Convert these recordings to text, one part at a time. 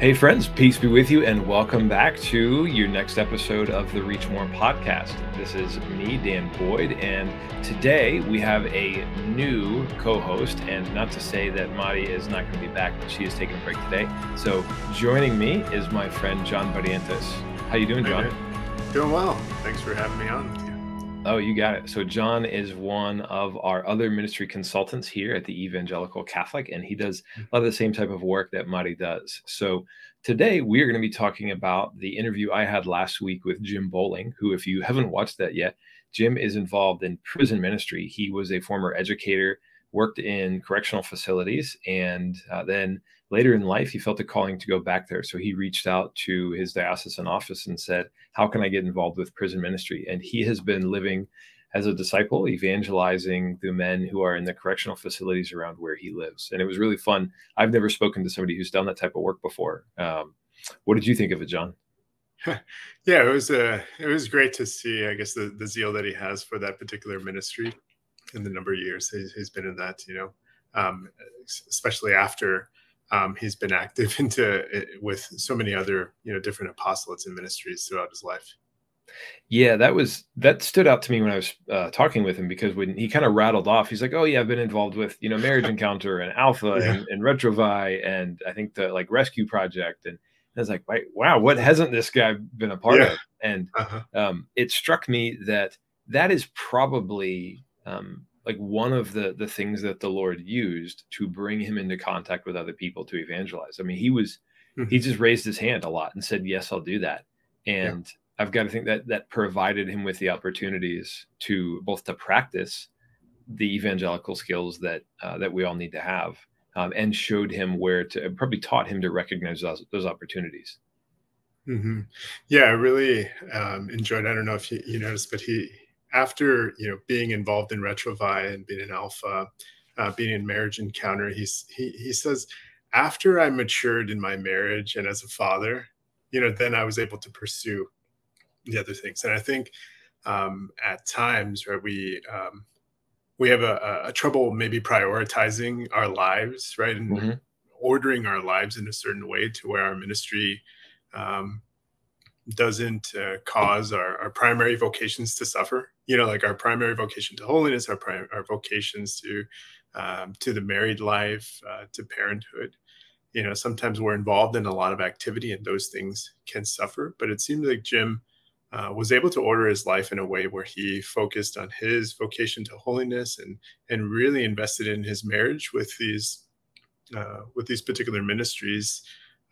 Hey, friends, peace be with you, and welcome back to your next episode of the Reach More podcast. This is me, Dan Boyd, and today we have a new co host. And not to say that Mari is not going to be back, but she is taking a break today. So, joining me is my friend John Barrientos. How you doing, John? Doing well. Thanks for having me on. Oh, you got it. So John is one of our other ministry consultants here at the Evangelical Catholic, and he does a lot of the same type of work that Mari does. So today we are going to be talking about the interview I had last week with Jim Bowling, who, if you haven't watched that yet, Jim is involved in prison ministry. He was a former educator, worked in correctional facilities, and uh, then later in life, he felt a calling to go back there. So he reached out to his diocesan office and said, How can I get involved with prison ministry? And he has been living as a disciple, evangelizing the men who are in the correctional facilities around where he lives. And it was really fun. I've never spoken to somebody who's done that type of work before. Um, what did you think of it, John? yeah, it was uh, it was great to see. I guess the, the zeal that he has for that particular ministry, in the number of years he's, he's been in that. You know, um, especially after um, he's been active into with so many other you know different apostolates and ministries throughout his life yeah that was that stood out to me when i was uh, talking with him because when he kind of rattled off he's like oh yeah i've been involved with you know marriage encounter and alpha yeah. and, and Retrouvaille and i think the like rescue project and I was like, wow, what hasn't this guy been a part yeah. of? And uh-huh. um, it struck me that that is probably um, like one of the the things that the Lord used to bring him into contact with other people to evangelize. I mean, he was mm-hmm. he just raised his hand a lot and said, "Yes, I'll do that." And yeah. I've got to think that that provided him with the opportunities to both to practice the evangelical skills that uh, that we all need to have, um, and showed him where to probably taught him to recognize those, those opportunities. Mm-hmm. Yeah, I really um, enjoyed. I don't know if you, you noticed, but he after you know being involved in Retrouvaille and being an alpha, uh, being in marriage encounter, he's he he says after I matured in my marriage and as a father, you know, then I was able to pursue the other things. And I think um, at times, right, we um, we have a, a, trouble maybe prioritizing our lives, right, and mm-hmm. ordering our lives in a certain way to where our ministry um, doesn't uh, cause our, our primary vocations to suffer. You know like our primary vocation to holiness our prime our vocations to um, to the married life uh, to parenthood. You know sometimes we're involved in a lot of activity and those things can suffer but it seems like jim uh, was able to order his life in a way where he focused on his vocation to holiness and and really invested in his marriage with these uh, with these particular ministries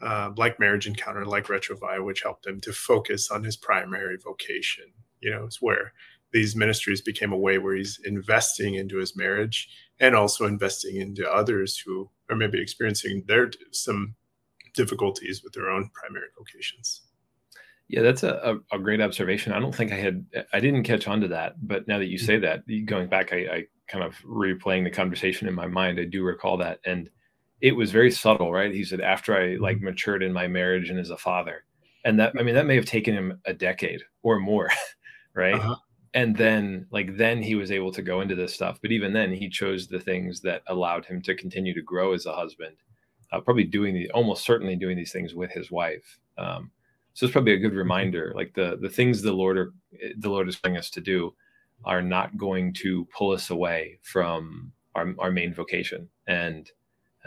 uh, like marriage encounter like Retrouvaille which helped him to focus on his primary vocation you know it's where these ministries became a way where he's investing into his marriage and also investing into others who are maybe experiencing their some difficulties with their own primary vocations. Yeah, that's a, a, great observation. I don't think I had, I didn't catch on to that. But now that you say mm-hmm. that, going back, I, I kind of replaying the conversation in my mind, I do recall that. And it was very subtle, right? He said, after I like mm-hmm. matured in my marriage and as a father. And that, I mean, that may have taken him a decade or more, right? Uh-huh and then like then he was able to go into this stuff but even then he chose the things that allowed him to continue to grow as a husband uh, probably doing the almost certainly doing these things with his wife um, so it's probably a good mm-hmm. reminder like the the things the lord are the lord is telling us to do are not going to pull us away from our, our main vocation and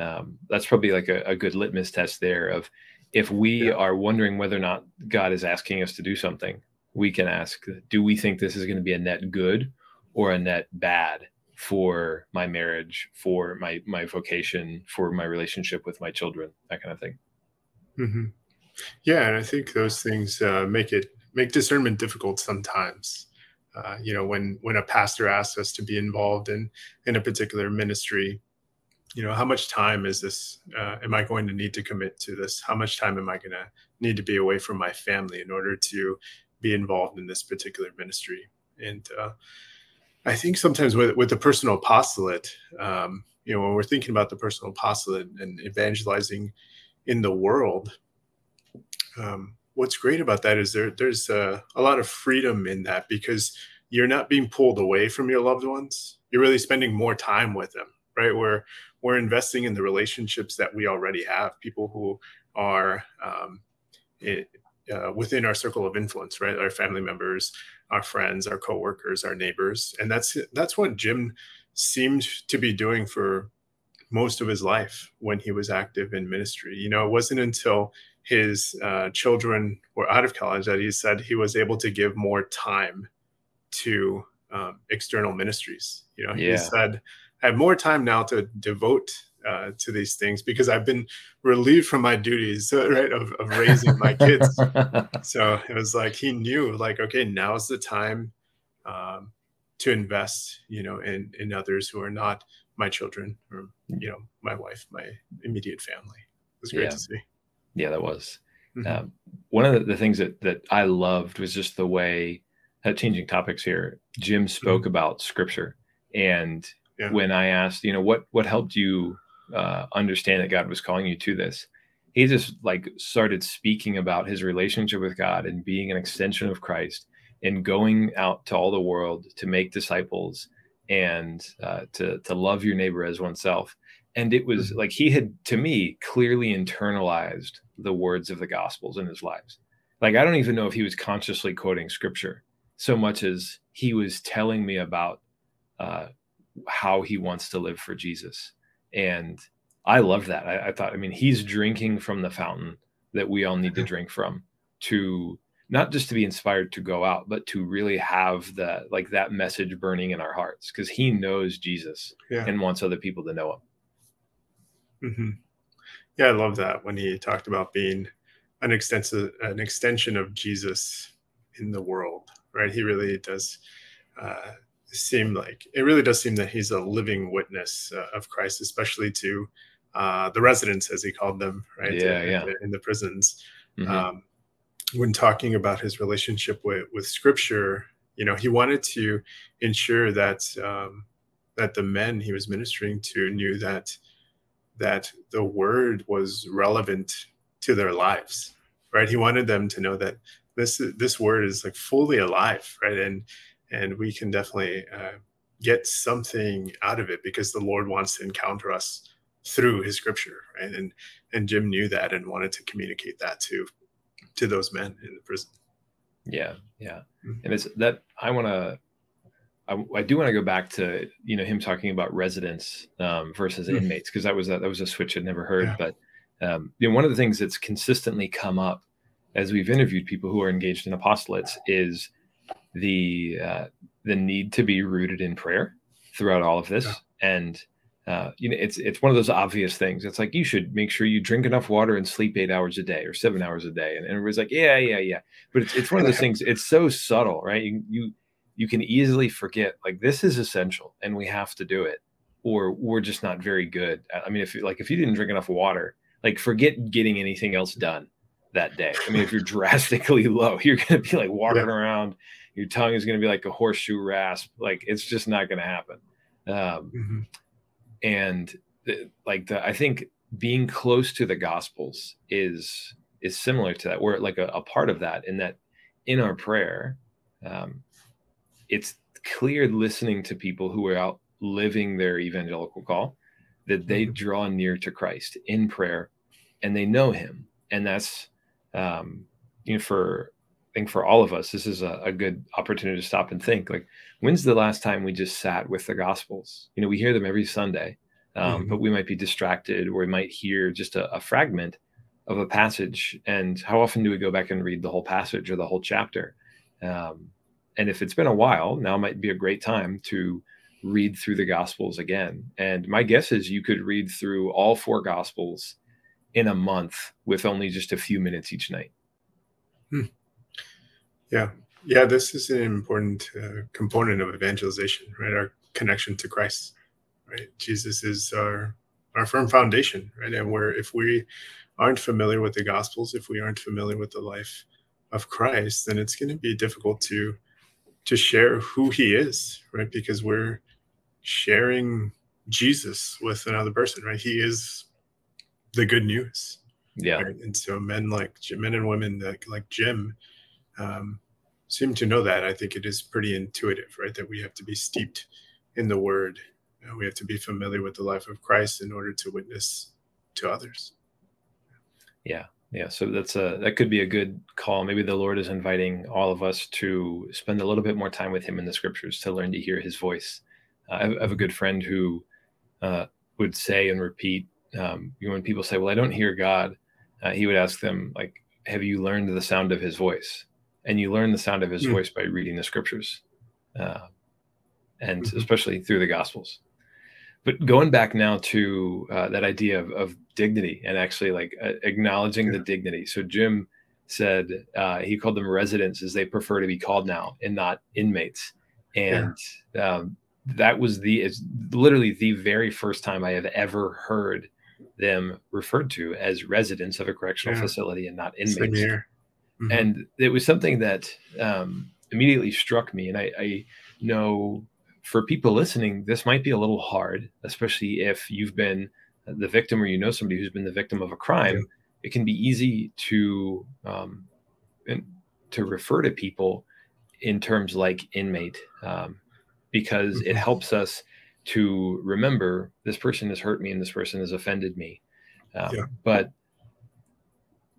um, that's probably like a, a, good litmus test there of if we yeah. are wondering whether or not god is asking us to do something we can ask do we think this is going to be a net good or a net bad for my marriage for my my vocation for my relationship with my children that kind of thing mm-hmm. yeah and i think those things uh, make it make discernment difficult sometimes uh, you know when when a pastor asks us to be involved in in a particular ministry you know how much time is this uh, am i going to need to commit to this how much time am i going to need to be away from my family in order to be involved in this particular ministry. And uh, I think sometimes with, with the personal apostolate, um, you know, when we're thinking about the personal apostolate and evangelizing in the world, um, what's great about that is there there's a, a lot of freedom in that because you're not being pulled away from your loved ones. You're really spending more time with them, right? Where we're investing in the relationships that we already have, people who are um, it, uh, within our circle of influence, right? Our family members, our friends, our coworkers, our neighbors, and that's that's what Jim seemed to be doing for most of his life when he was active in ministry. You know, it wasn't until his uh, children were out of college that he said he was able to give more time to um, external ministries. You know, yeah. he said, I have more time now to devote uh, to these things because I've been relieved from my duties, right, of, of raising my kids. so it was like he knew, like, okay, now's the time um, to invest, you know, in in others who are not my children or you know my wife, my immediate family. It was great yeah. to see. Yeah, that was. Mm-hmm. Um, one of the, the, things that that I loved was just the way, uh, changing topics here. Jim spoke mm-hmm. about scripture, and yeah. when I asked, you know, what what helped you uh, understand that God was calling you to this, he just like started speaking about his relationship with God and being an extension of Christ and going out to all the world to make disciples and uh, to to love your neighbor as oneself. And it was mm-hmm. like he had, to me, clearly internalized the words of the Gospels in his lives. Like I don't even know if he was consciously quoting Scripture so much as he was telling me about uh, how he wants to live for Jesus. And I love that. I, I thought, I mean, he's drinking from the fountain that we all need to drink from to not just to be inspired to go out, but to really have that like that message burning in our hearts because he knows Jesus yeah. and wants other people to know him. Mm-hmm. Yeah, I love that when he talked about being an extensive an extension of Jesus in the world, right? He really does uh, seem like it really does seem that he's a living witness uh, of Christ, especially to uh, the residents, as he called them, right? Yeah, yeah. In the prisons. Mm-hmm. Um, when talking about his relationship with with scripture you know he wanted to ensure that um, that the men he was ministering to knew that that the word was relevant to their lives right he wanted them to know that this this word is like fully alive right and and we can definitely uh, get something out of it because the lord wants to encounter us through his scripture right and and jim knew that and wanted to communicate that to to those men in the prison. Yeah, yeah, mm-hmm. and it's that I want to. I, I, do want to go back to you know him talking about residents um, versus mm-hmm. inmates because that was a, that was a switch I'd never heard. Yeah. But um, you know one of the things that's consistently come up as we've interviewed people who are engaged in apostolates is the uh, the need to be rooted in prayer throughout all of this yeah. and uh, you know, it's it's one of those obvious things. It's like you should make sure you drink enough water and sleep eight hours a day or seven hours a day. And, and everybody's like, yeah, yeah, yeah. But it's, it's one of those things. It's so subtle, right? You you you can easily forget like this is essential and we have to do it, or we're just not very good. I mean, if you like if you didn't drink enough water, like forget getting anything else done that day. I mean, if you're drastically low, you're gonna be like walking yeah. around. Your tongue is gonna be like a horseshoe rasp. Like it's just not gonna happen. Um, mm-hmm and the, like the i think being close to the gospels is is similar to that we're like a, a part of that in that in our prayer um, it's clear listening to people who are out living their evangelical call that they mm-hmm. draw near to christ in prayer and they know him and that's um, you know for think for all of us, this is a, a, good opportunity to stop and think like, when's the last time we just sat with the Gospels? You know, we hear them every Sunday, um, mm-hmm. but we might be distracted or we might hear just a, a, fragment of a passage. And how often do we go back and read the whole passage or the whole chapter? Um, and if it's been a while, now might be a great time to read through the Gospels again. And my guess is you could read through all four Gospels in a month with only just a few minutes each night. Hmm. Yeah. Yeah, this is an important uh, component of evangelization, right? Our connection to Christ, right? Jesus is our our firm foundation, right? And where if we aren't familiar with the Gospels, if we aren't familiar with the life of Christ, then it's going to be difficult to to share who He is, right? Because we're sharing Jesus with another person, right? He is the good news. Yeah. Right? And so men like men and women that like Jim um, seem to know that. I think it is pretty intuitive, right? That we have to be steeped in the word uh, we have to be familiar with the life of Christ in order to witness to others. Yeah, yeah. So that's a that could be a good call. Maybe the Lord is inviting all of us to spend a little bit more time with Him in the Scriptures to learn to hear His voice. Uh, I, have, I, have, a good friend who uh, would say and repeat um, when people say, "Well, I don't hear God," uh, he would ask them, "Like, have you learned the sound of His voice?" And you learn the sound of His mm. voice by reading the Scriptures, uh, and mm-hmm. especially through the Gospels but going back now to uh, that idea of, of, dignity and actually like uh, acknowledging yeah. the dignity. So Jim said uh, he called them residents as they prefer to be called now and not inmates. And yeah. um, that was the is literally the very first time I have ever heard them referred to as residents of a correctional yeah. facility and not inmates. Mm-hmm. And it was something that um, immediately struck me. And I, I know for people listening, this might be a little hard, especially if you've been the victim or you know somebody who's been the victim of a crime. Yeah. It can be easy to um, to refer to people in terms like inmate um, because mm-hmm. it helps us to remember this person has hurt me and this person has offended me. Um, yeah. But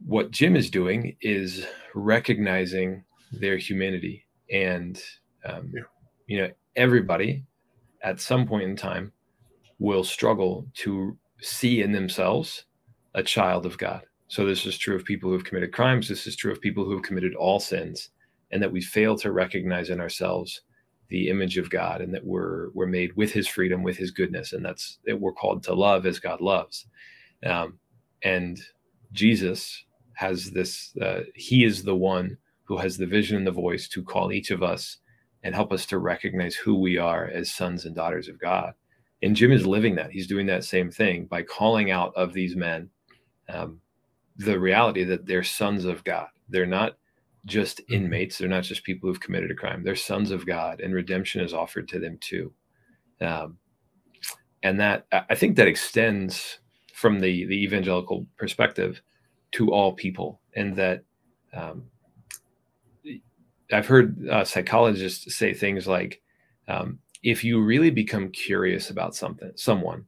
what Jim is doing is recognizing their humanity and um, yeah. you know everybody at some point in time will struggle to see in themselves a child of God. So this is true of people who have committed crimes. This is true of people who have committed all sins, and that we fail to recognize in ourselves the image of God, and that we're we're made with His freedom, with His goodness, and that's that we're called to love as God loves. Um, and Jesus has this. Uh, he is the one who has the vision and the voice to call each of us and help us to recognize who we are as sons and daughters of God. And Jim is living that. He's doing that same thing by calling out of these men um, the reality that they're sons of God. They're not just mm-hmm. inmates. They're not just people who've committed a crime. They're sons of God, and redemption is offered to them too. Um, and that I think that extends from the the evangelical perspective to all people, and that um, I've heard uh, psychologists say things like, um, if you really become curious about something, someone,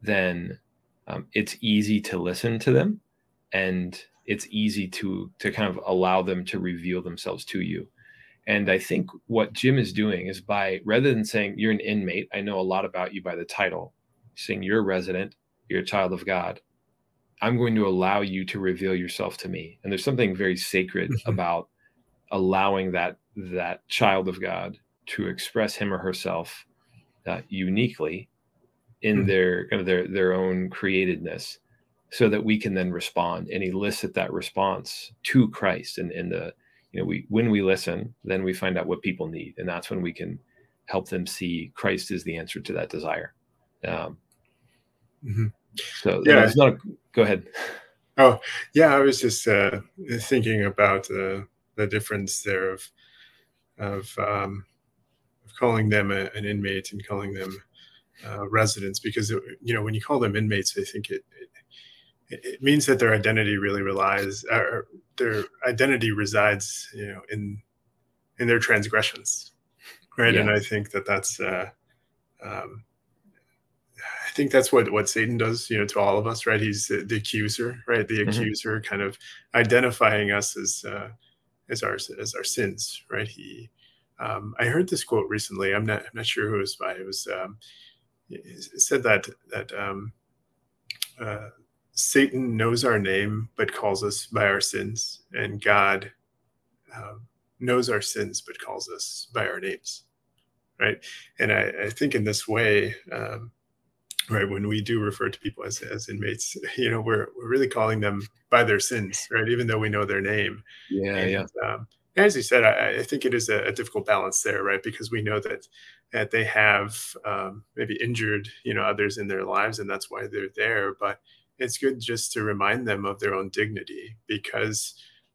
then um, it's easy to listen to them, and it's easy to to kind of allow them to reveal themselves to you. And I think what Jim is doing is by rather than saying you're an inmate, I know a lot about you by the title, saying you're a resident, you're a child of God. I'm going to allow you to reveal yourself to me. And there's something very sacred mm-hmm. about allowing that that child of God to express him or herself uh, uniquely in mm-hmm. their kind of their their own createdness, so that we can then respond and elicit that response to Christ. And in the you know we when we listen, then we find out what people need, and that's when we can help them see Christ is the answer to that desire. Um, mm-hmm. So yeah, it's not. A, go ahead. Oh yeah, I was just uh, thinking about uh, the difference there of of, um, of calling them a, an inmate and calling them uh, residents because it, you know when you call them inmates i think it, it, it means that their identity really relies or their identity resides you know in in their transgressions right yeah. and i think that that's uh, um, think that's what what Satan does, you know, to all of us, right? He's the, the accuser, right? The mm-hmm. accuser, kind of identifying us as uh, as our as our sins, right? He, um, I heard this quote recently. I'm not I'm not sure who it was by. It was um, it said that that um, uh, Satan knows our name but calls us by our sins, and God um, knows our sins but calls us by our names, right? And I, I think in this way. Um, right when we do refer to people as, as inmates you know we're, we're really calling them by their sins right even though we know their name. Yeah and, yeah. um, as you said I, I think it is a, a, difficult balance there right because we know that that they have um, maybe injured you know others in their lives and that's why they're there. But it's good just to remind them of their own dignity because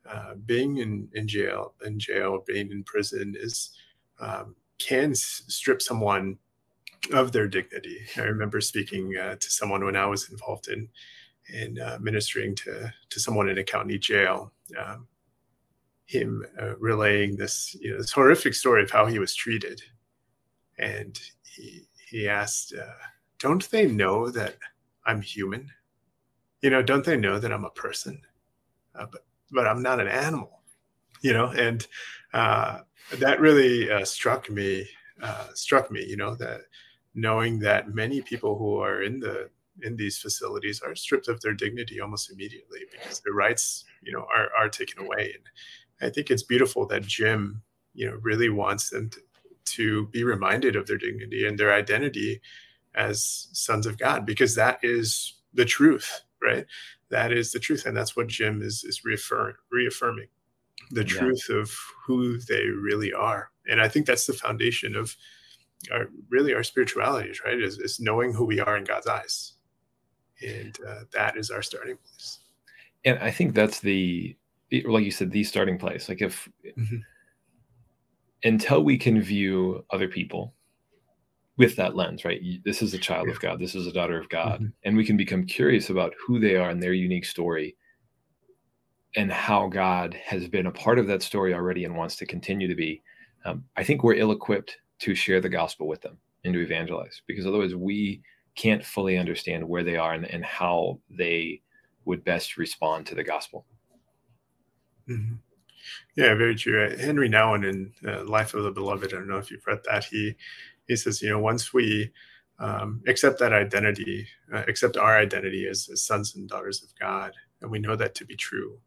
uh, being in, in jail in jail being in prison is um, can strip someone of their dignity. I remember speaking uh, to someone when I was involved in in uh, ministering to to someone in a county jail. Um, him uh, relaying this you know this horrific story of how he was treated, and he he asked, uh, "Don't they know that I'm human? You know, don't they know that I'm a person? Uh, but but I'm not an animal. You know, and uh, that really struck me. Uh, struck me. You know that knowing that many people who are in the in these facilities are stripped of their dignity almost immediately because their rights, you know, are are taken away. And I think it's beautiful that Jim, you know, really wants them to, to be reminded of their dignity and their identity as sons of God, because that is the truth, right? That is the truth, and that's what Jim is is reaffirm, reaffirming the yeah. truth of who they really are. And I think that's the foundation of our really our spiritualities, right? Is, is knowing who we are in God's eyes, and uh, that is our starting place. And I think that's the, like you said, the starting place. Like if mm-hmm. until we can view other people with that lens, right? This is a child yeah. of God. This is a daughter of God, mm-hmm. and we can become curious about who they are and their unique story. And how God has been a part of that story already and wants to continue to be. Um, I think we're ill equipped to share the gospel with them and to evangelize because otherwise we can't fully understand where they are and, and how they would best respond to the gospel. Mm-hmm. Yeah, very true. Uh, Henry Nouwen in uh, Life of the Beloved, I don't know if you've read that. He he says, you know, once we um, accept that identity, uh, accept our identity as, as sons and daughters of God, and we know that to be true,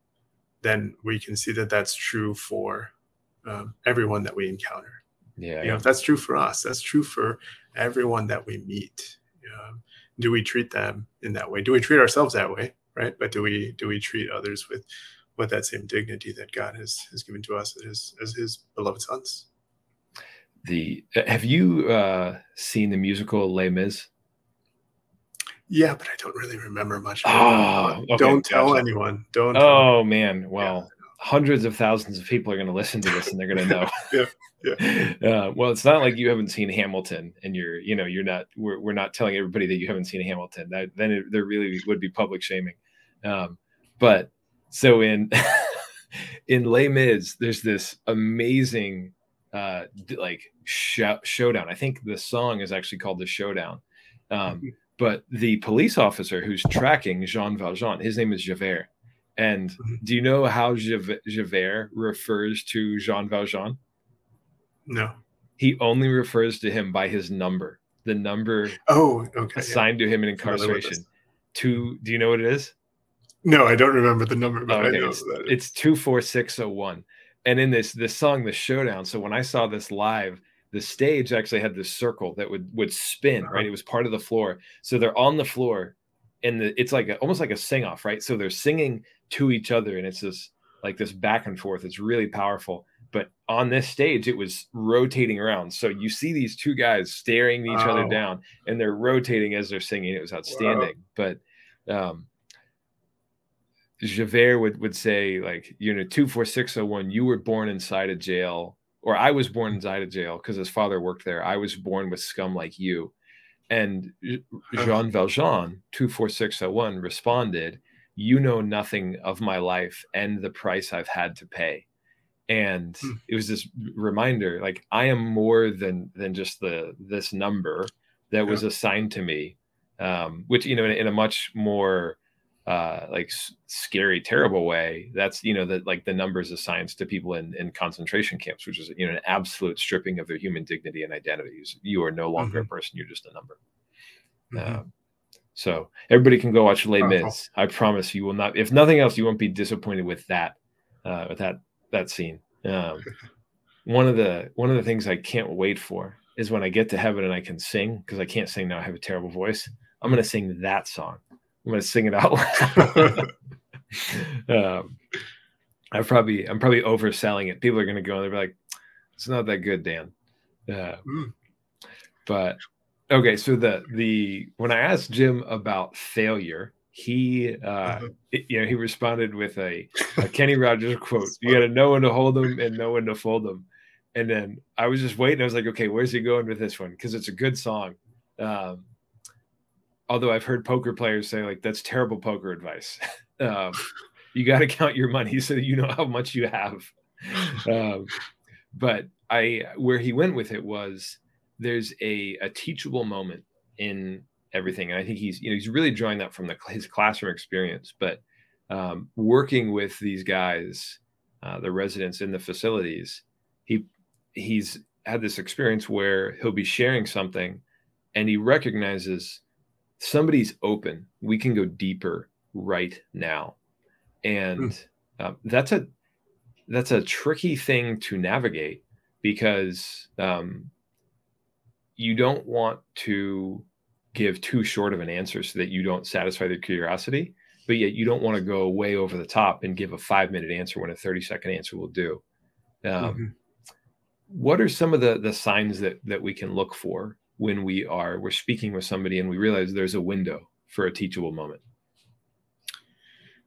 then we can see that that's true for um, everyone that we encounter. Yeah. You know, that's true for us, that's true for everyone that we meet. Um, do we treat them in that way? Do we treat ourselves that way? Right. But do we do we treat others with with that same dignity that God has has given to us as as his beloved sons? The have you uh seen the musical Les Mis? Yeah, but I don't really remember much. Oh, okay, don't tell gotcha. anyone. Don't. Oh man, well, yeah. hundreds of thousands of people are going to listen to this, and they're going to know. yeah, yeah. Uh, well, it's not like you haven't seen Hamilton, and you're, you know, you're not. We're, we're not telling everybody that you haven't seen Hamilton. That then it, there really would be public shaming. Um, but so in in Les Mis, there's this amazing uh like sh- showdown. I think the song is actually called the Showdown. Um, mm-hmm. but the police officer who's tracking Jean Valjean, his name is Javert. And mm-hmm. do you know how Javert refers to Jean Valjean? No. He only refers to him by his number, the number oh okay assigned yeah. to him in incarceration. Two do you know what it is? No, I don't remember the number, but okay. I know it's, it's two four six oh one. And in this this song, the showdown. So when I saw this live, the stage actually had this circle that would would spin, uh-huh. right? It was part of the floor. So they're on the floor and the, it's like a, almost like a sing off, right? So they're singing to each other and it's this like this back and forth. It's really powerful but on this stage it was rotating around so you see these two guys staring each wow. other down and they're rotating as they're singing it was outstanding wow. but um javert would, would say like you know 24601 you were born inside a jail or i was born inside a jail because his father worked there i was born with scum like you and uh-huh. jean valjean 24601 responded you know nothing of my life and the price i've had to pay and hmm. it was this reminder like i am more than than just the this number that yeah. was assigned to me um which you know in, in a much more uh like s- scary terrible way that's you know that like the numbers assigned to people in in concentration camps which is you know an absolute stripping of their human dignity and identities you are no longer mm-hmm. a person you're just a number mm-hmm. um, so everybody can go watch Les Mis. I promise you will not. If nothing else, you won't be disappointed with that. Uh, with that that scene. Um, one of the one of the things I can't wait for is when I get to heaven and I can sing because I can't sing now. I have a terrible voice. I'm gonna sing that song. I'm gonna sing it out loud. um, I probably I'm probably overselling it. People are gonna go and they're like, "It's not that good, Dan." Uh, mm. But okay, so the the when I asked Jim about failure, he uh uh-huh. you know he responded with a, a kenny rogers quote. You got to know when to hold them and know when to fold them and then i was just waiting. I was like okay where's he going with this one? Because it's a good song. Um although i've heard poker players say like that's terrible poker advice. Um you got to count your money so that you know how much you have. Um but i where he went with it was there's a, a teachable moment in everything. And I think he's, you know, he's really drawing that from the, his classroom experience, but um, working with these guys, uh, the residents in the facilities, he, he's had this experience where he'll be sharing something and he recognizes somebody's open. We can go deeper right now. And hmm. uh, that's a, that's a tricky thing to navigate because um, you don't want to give too short of an answer so that you don't satisfy their curiosity, but yet you don't want to go way over the top and give a five minute answer when a 30 second answer will do. Um, mm-hmm. What are some of the, the signs that, that we can look for when we are, we're speaking with somebody and we realize there's a window for a teachable moment?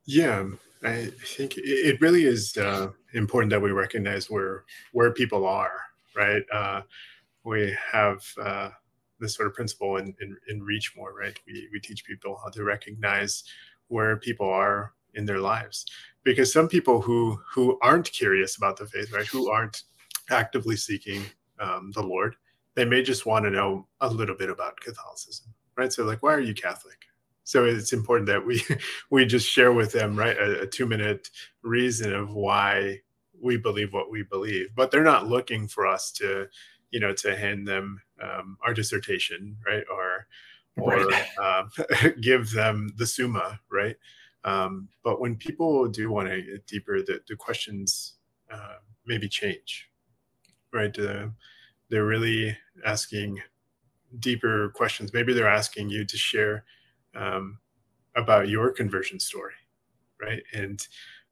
Yeah, I think it really is uh, important that we recognize where where people are, right? Uh, we have uh, this sort of principle in, in, in Reach More, right? We, we teach people how to recognize where people are in their lives, because some people who who aren't curious about the faith, right, who aren't actively seeking um, the Lord, they may just want to know a little bit about Catholicism, right? So, like, why are you Catholic? so it's important that we we just share with them right a, a, two minute reason of why we believe what we believe but they're not looking for us to you know to hand them um, our dissertation right or or right. Um, give them the summa right um, but when people do want to get deeper the, the questions uh, maybe change right uh, they're really asking deeper questions maybe they're asking you to share um, about your conversion story, right? And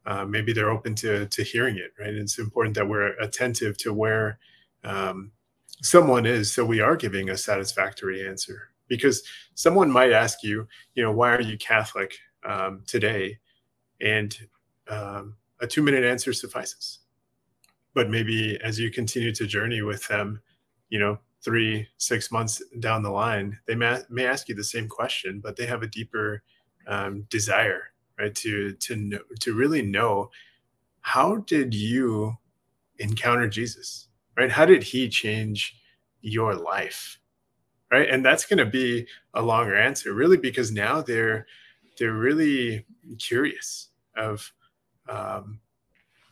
uh, maybe they're open to to hearing it, right? And it's important that we're attentive to where um, someone is, so we are giving a satisfactory answer. Because someone might ask you, you know, why are you Catholic um, today? And um, a two minute answer suffices. But maybe as you continue to journey with them, you know, three, six months down the line, they may, may ask you the same question, but they have a deeper um, desire, right? To to know, to really know how did you encounter Jesus, right? How did He change your life, right? And that's going to be a longer answer, really, because now they're they're really curious of um,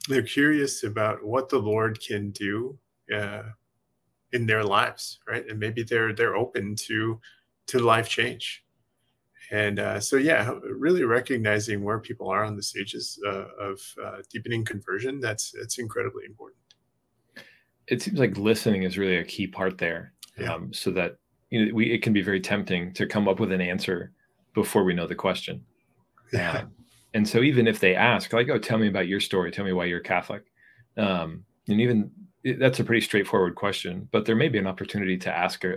they're curious about what the Lord can do uh, in their lives right and maybe they're they're open to to life change and uh, so yeah really recognizing where people are on the stages uh, of uh, deepening conversion that's that's incredibly important it seems like listening is really a key part there yeah. um, so that you know we it can be very tempting to come up with an answer before we know the question yeah. Um, and so even if they ask like oh tell me about your story tell me why you're catholic um, and even that's a pretty straightforward question, but there may be an opportunity to ask a,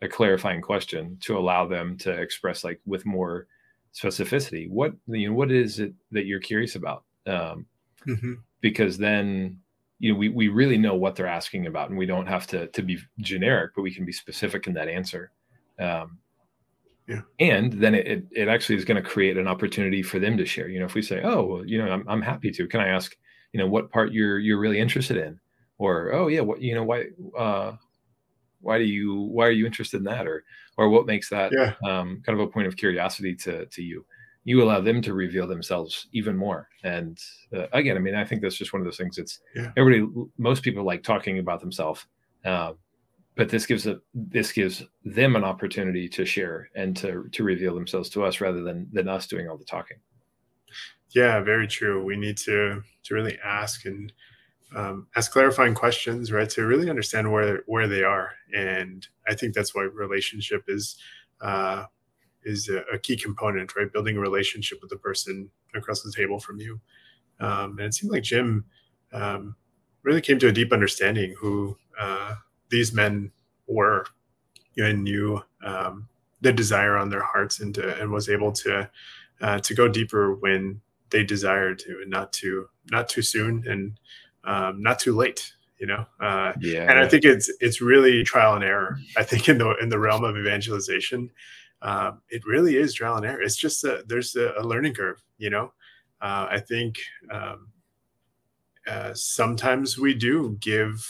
a, a, clarifying question to allow them to express like with more specificity what you know what is it that you're curious about um, mm-hmm. because then you know we, we really know what they're asking about and we don't have to to be generic but we can be specific in that answer. Um, yeah. and then it, it, it actually is going to create an opportunity for them to share. You know if we say oh well, you know I'm, I'm happy to. Can i ask you know what part you're you're really interested in? Or oh yeah what you know why uh why do you why are you interested in that? Or or what makes that yeah. um, kind of a point of curiosity to to you you allow them to reveal themselves even more and uh, again i mean i think that's just one of those things it's yeah. everybody most people like talking about themselves uh, but this gives a this gives them an opportunity to share and to to reveal themselves to us rather than than us doing all the talking yeah very true we need to to really ask and um, ask clarifying questions, right? To really understand where where they are, and I think that's why relationship is uh, is a, a, key component, right? Building a relationship with the person across the table from you, um, and it seemed like Jim um, really came to a deep understanding who uh, these men were, and knew um, the desire on their hearts, and to, and was able to uh, to go deeper when they desired to, and not too not too soon, and um, not too late you know? Uh, yeah. and i think it's it's really trial and error i think in the in the realm of evangelization um, it really is trial and error. It's just a, there's a, a learning curve you know? Uh, i think um, uh, sometimes we do give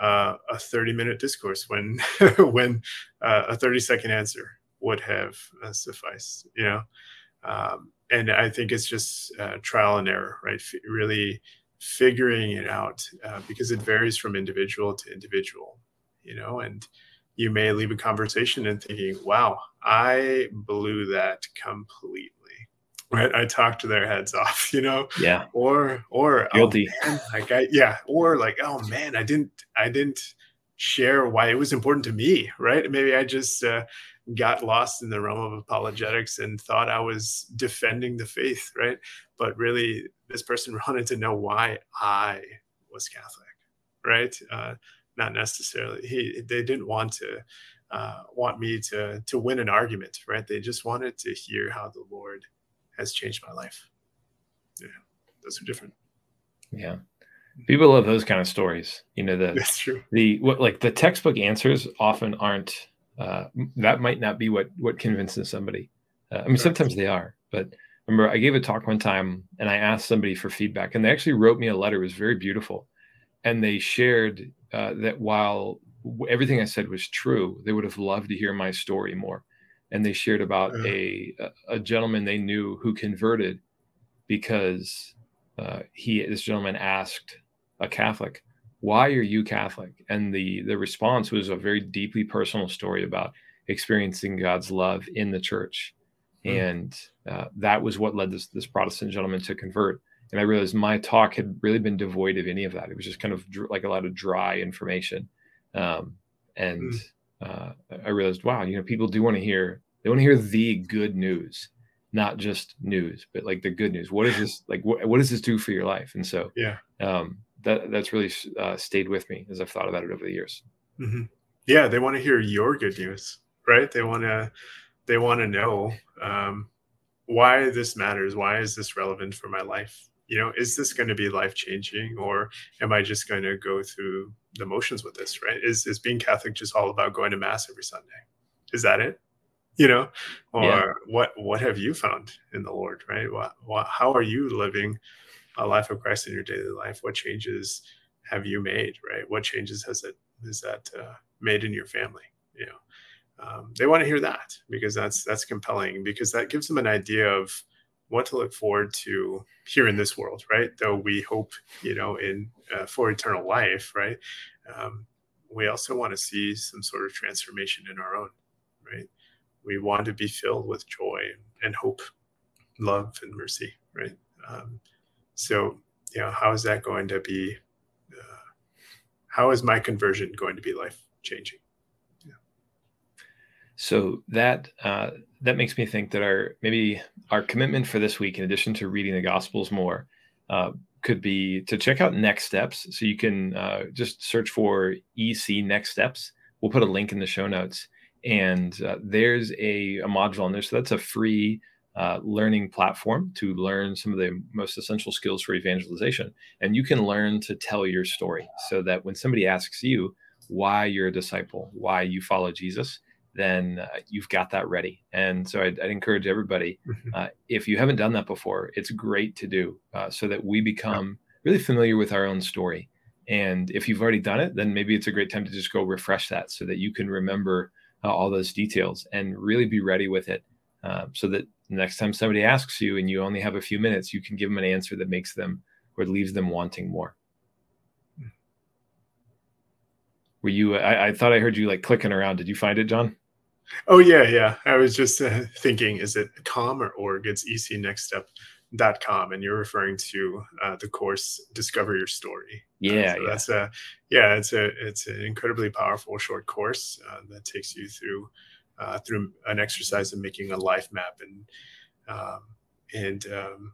uh, a 30 minute discourse when when uh, a 30 second answer would have uh, sufficed you know? Um, and i think it's just uh, trial and error right? F- really figuring it out uh, because it varies from individual to individual you know? And you may leave a conversation and thinking wow i blew that completely right? I talked their heads off you know? Yeah. Or or oh, guilty. oh, man, like i yeah or like oh man i didn't i didn't share why it was important to me right? Maybe i just uh, got lost in the realm of apologetics and thought i was defending the faith right? But really this person wanted to know why i was catholic right? Uh, not necessarily he they didn't want to uh, want me to to win an argument right they just wanted to hear how the lord has changed my life. Yeah, those are different. Yeah. People love those kind of stories. You know, the that's true. The what like the textbook answers often aren't uh, that might not be what what convinces somebody. Uh, I mean, right. sometimes they are, but remember, I gave a talk one time and I asked somebody for feedback, and they actually wrote me a letter. It was very beautiful, and they shared uh, that while everything I said was true, they would have loved to hear my story more and they shared about a a gentleman they knew who converted because uh, he this gentleman asked a Catholic, "Why are you Catholic?" And the the response was a very deeply personal story about experiencing God's love in the church, mm. and uh, that was what led this this Protestant gentleman to convert. And I realized my talk had really been devoid of any of that. It was just kind of dr- like a lot of dry information, um, and mm uh, I realized, wow, you know, people do want to hear they want to hear the good news, not just news, but like the good news. What is this like? What, what does this do for your life? And so, yeah, um, that that's really uh, stayed with me as I've thought about it over the years. Mm-hmm. Yeah, they want to hear your good news, right? They want to they want to know um, why this matters. Why is this relevant for my life? You know, is this going to be life changing, or am I just going to go through the motions with this? Right? Is is being Catholic just all about going to mass every Sunday? Is that it? You know, or yeah. what what have you found in the Lord? Right? What, what how are you living a life of Christ in your daily life? What changes have you made? Right? What changes has it is that uh, made in your family? You know. Um, they want to hear that because that's that's compelling because that gives them an idea of what to look forward to here in this world, right? Though we hope, you know, in uh, for eternal life, right? Um, we also want to see some sort of transformation in our own, right? We want to be filled with joy and hope, love and mercy, right? Um, so, you know, how is that going to be? Uh, how is my conversion going to be life changing? So that uh, that makes me think that our maybe our commitment for this week, in addition to reading the Gospels more, uh, could be to check out Next Steps. So you can uh, just search for EC Next Steps. We'll put a link in the show notes, and uh, there's a, a, module on there. So that's a free uh, learning platform to learn some of the most essential skills for evangelization, and you can learn to tell your story, so that when somebody asks you why you're a disciple, why you follow Jesus then uh, you've got that ready. And so I'd, I'd encourage everybody, mm-hmm. uh, if you haven't done that before, it's great to do uh, so that we become really familiar with our own story. And if you've already done it, then maybe it's a great time to just go refresh that so that you can remember uh, all those details and really be ready with it. Uh, so that next time somebody asks you and you only have a few minutes, you can give them an answer that makes them or leaves them wanting more. Hmm. Were you? I, I, thought I heard you like clicking around. Did you find it, John? Oh yeah, yeah. I was just uh, thinking, is it com or org? It's ecnextstep.com, and you're referring to uh, the course "Discover Your Story." Yeah, uh, so yeah. that's a yeah. It's a it's an incredibly powerful short course uh, that takes you through uh, through an exercise of making a life map, and um, and um,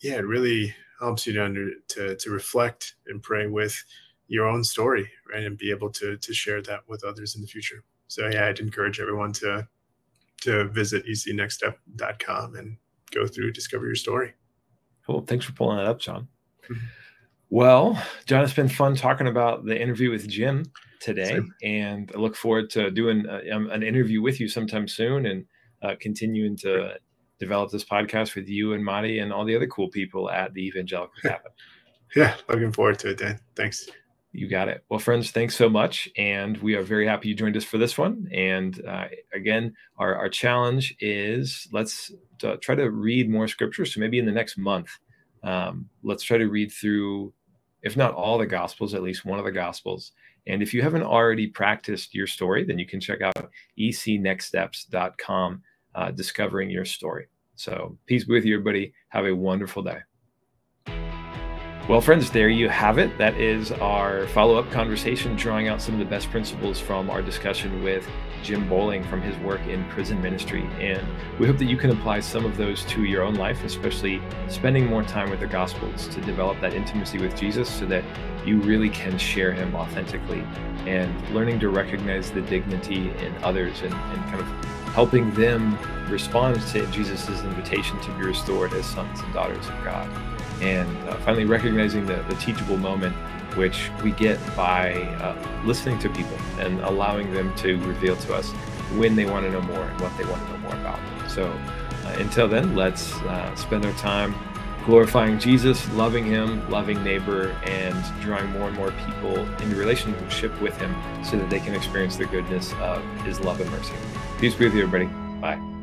yeah, it really helps you to under to to reflect and pray with your own story, right, and be able to to share that with others in the future. So yeah, I'd encourage everyone to to visit ecnextstep.com and go through discover your story. Cool. Thanks for pulling that up, John. Mm-hmm. Well, John, it's been fun talking about the interview with Jim today, Same. and I look forward to doing a, uh, um, an interview with you sometime soon and uh, continuing to develop this podcast with you and Mari and all the other cool people at the Evangelical Cabinet. yeah, looking forward to it, Dan. Thanks. You got it. Well, friends, thanks so much. And we are very happy you joined us for this one. And uh, again, our, our challenge is let's uh, try to read more scripture. So maybe in the next month, um, let's try to read through, if not all the gospels, at least one of the gospels. And if you haven't already practiced your story, then you can check out ecnextsteps.com, uh, discovering your story. So peace be with you, everybody. Have a wonderful day. Well, friends, there you have it. That is our follow up conversation, drawing out some of the best principles from our discussion with Jim Bowling from his work in prison ministry. And we hope that you can apply some of those to your own life, especially spending more time with the Gospels to develop that intimacy with Jesus so that you really can share him authentically and learning to recognize the dignity in others and, and kind of helping them respond to Jesus' invitation to be restored as sons and daughters of God and uh, finally recognizing the, the teachable moment which we get by uh, listening to people and allowing them to reveal to us when they want to know more and what they want to know more about. So uh, until then, let's uh, spend our time glorifying Jesus, loving Him, loving neighbor, and drawing more and more people into relationship with Him so that they can experience the goodness of His love and mercy. Peace be with you, everybody. Bye.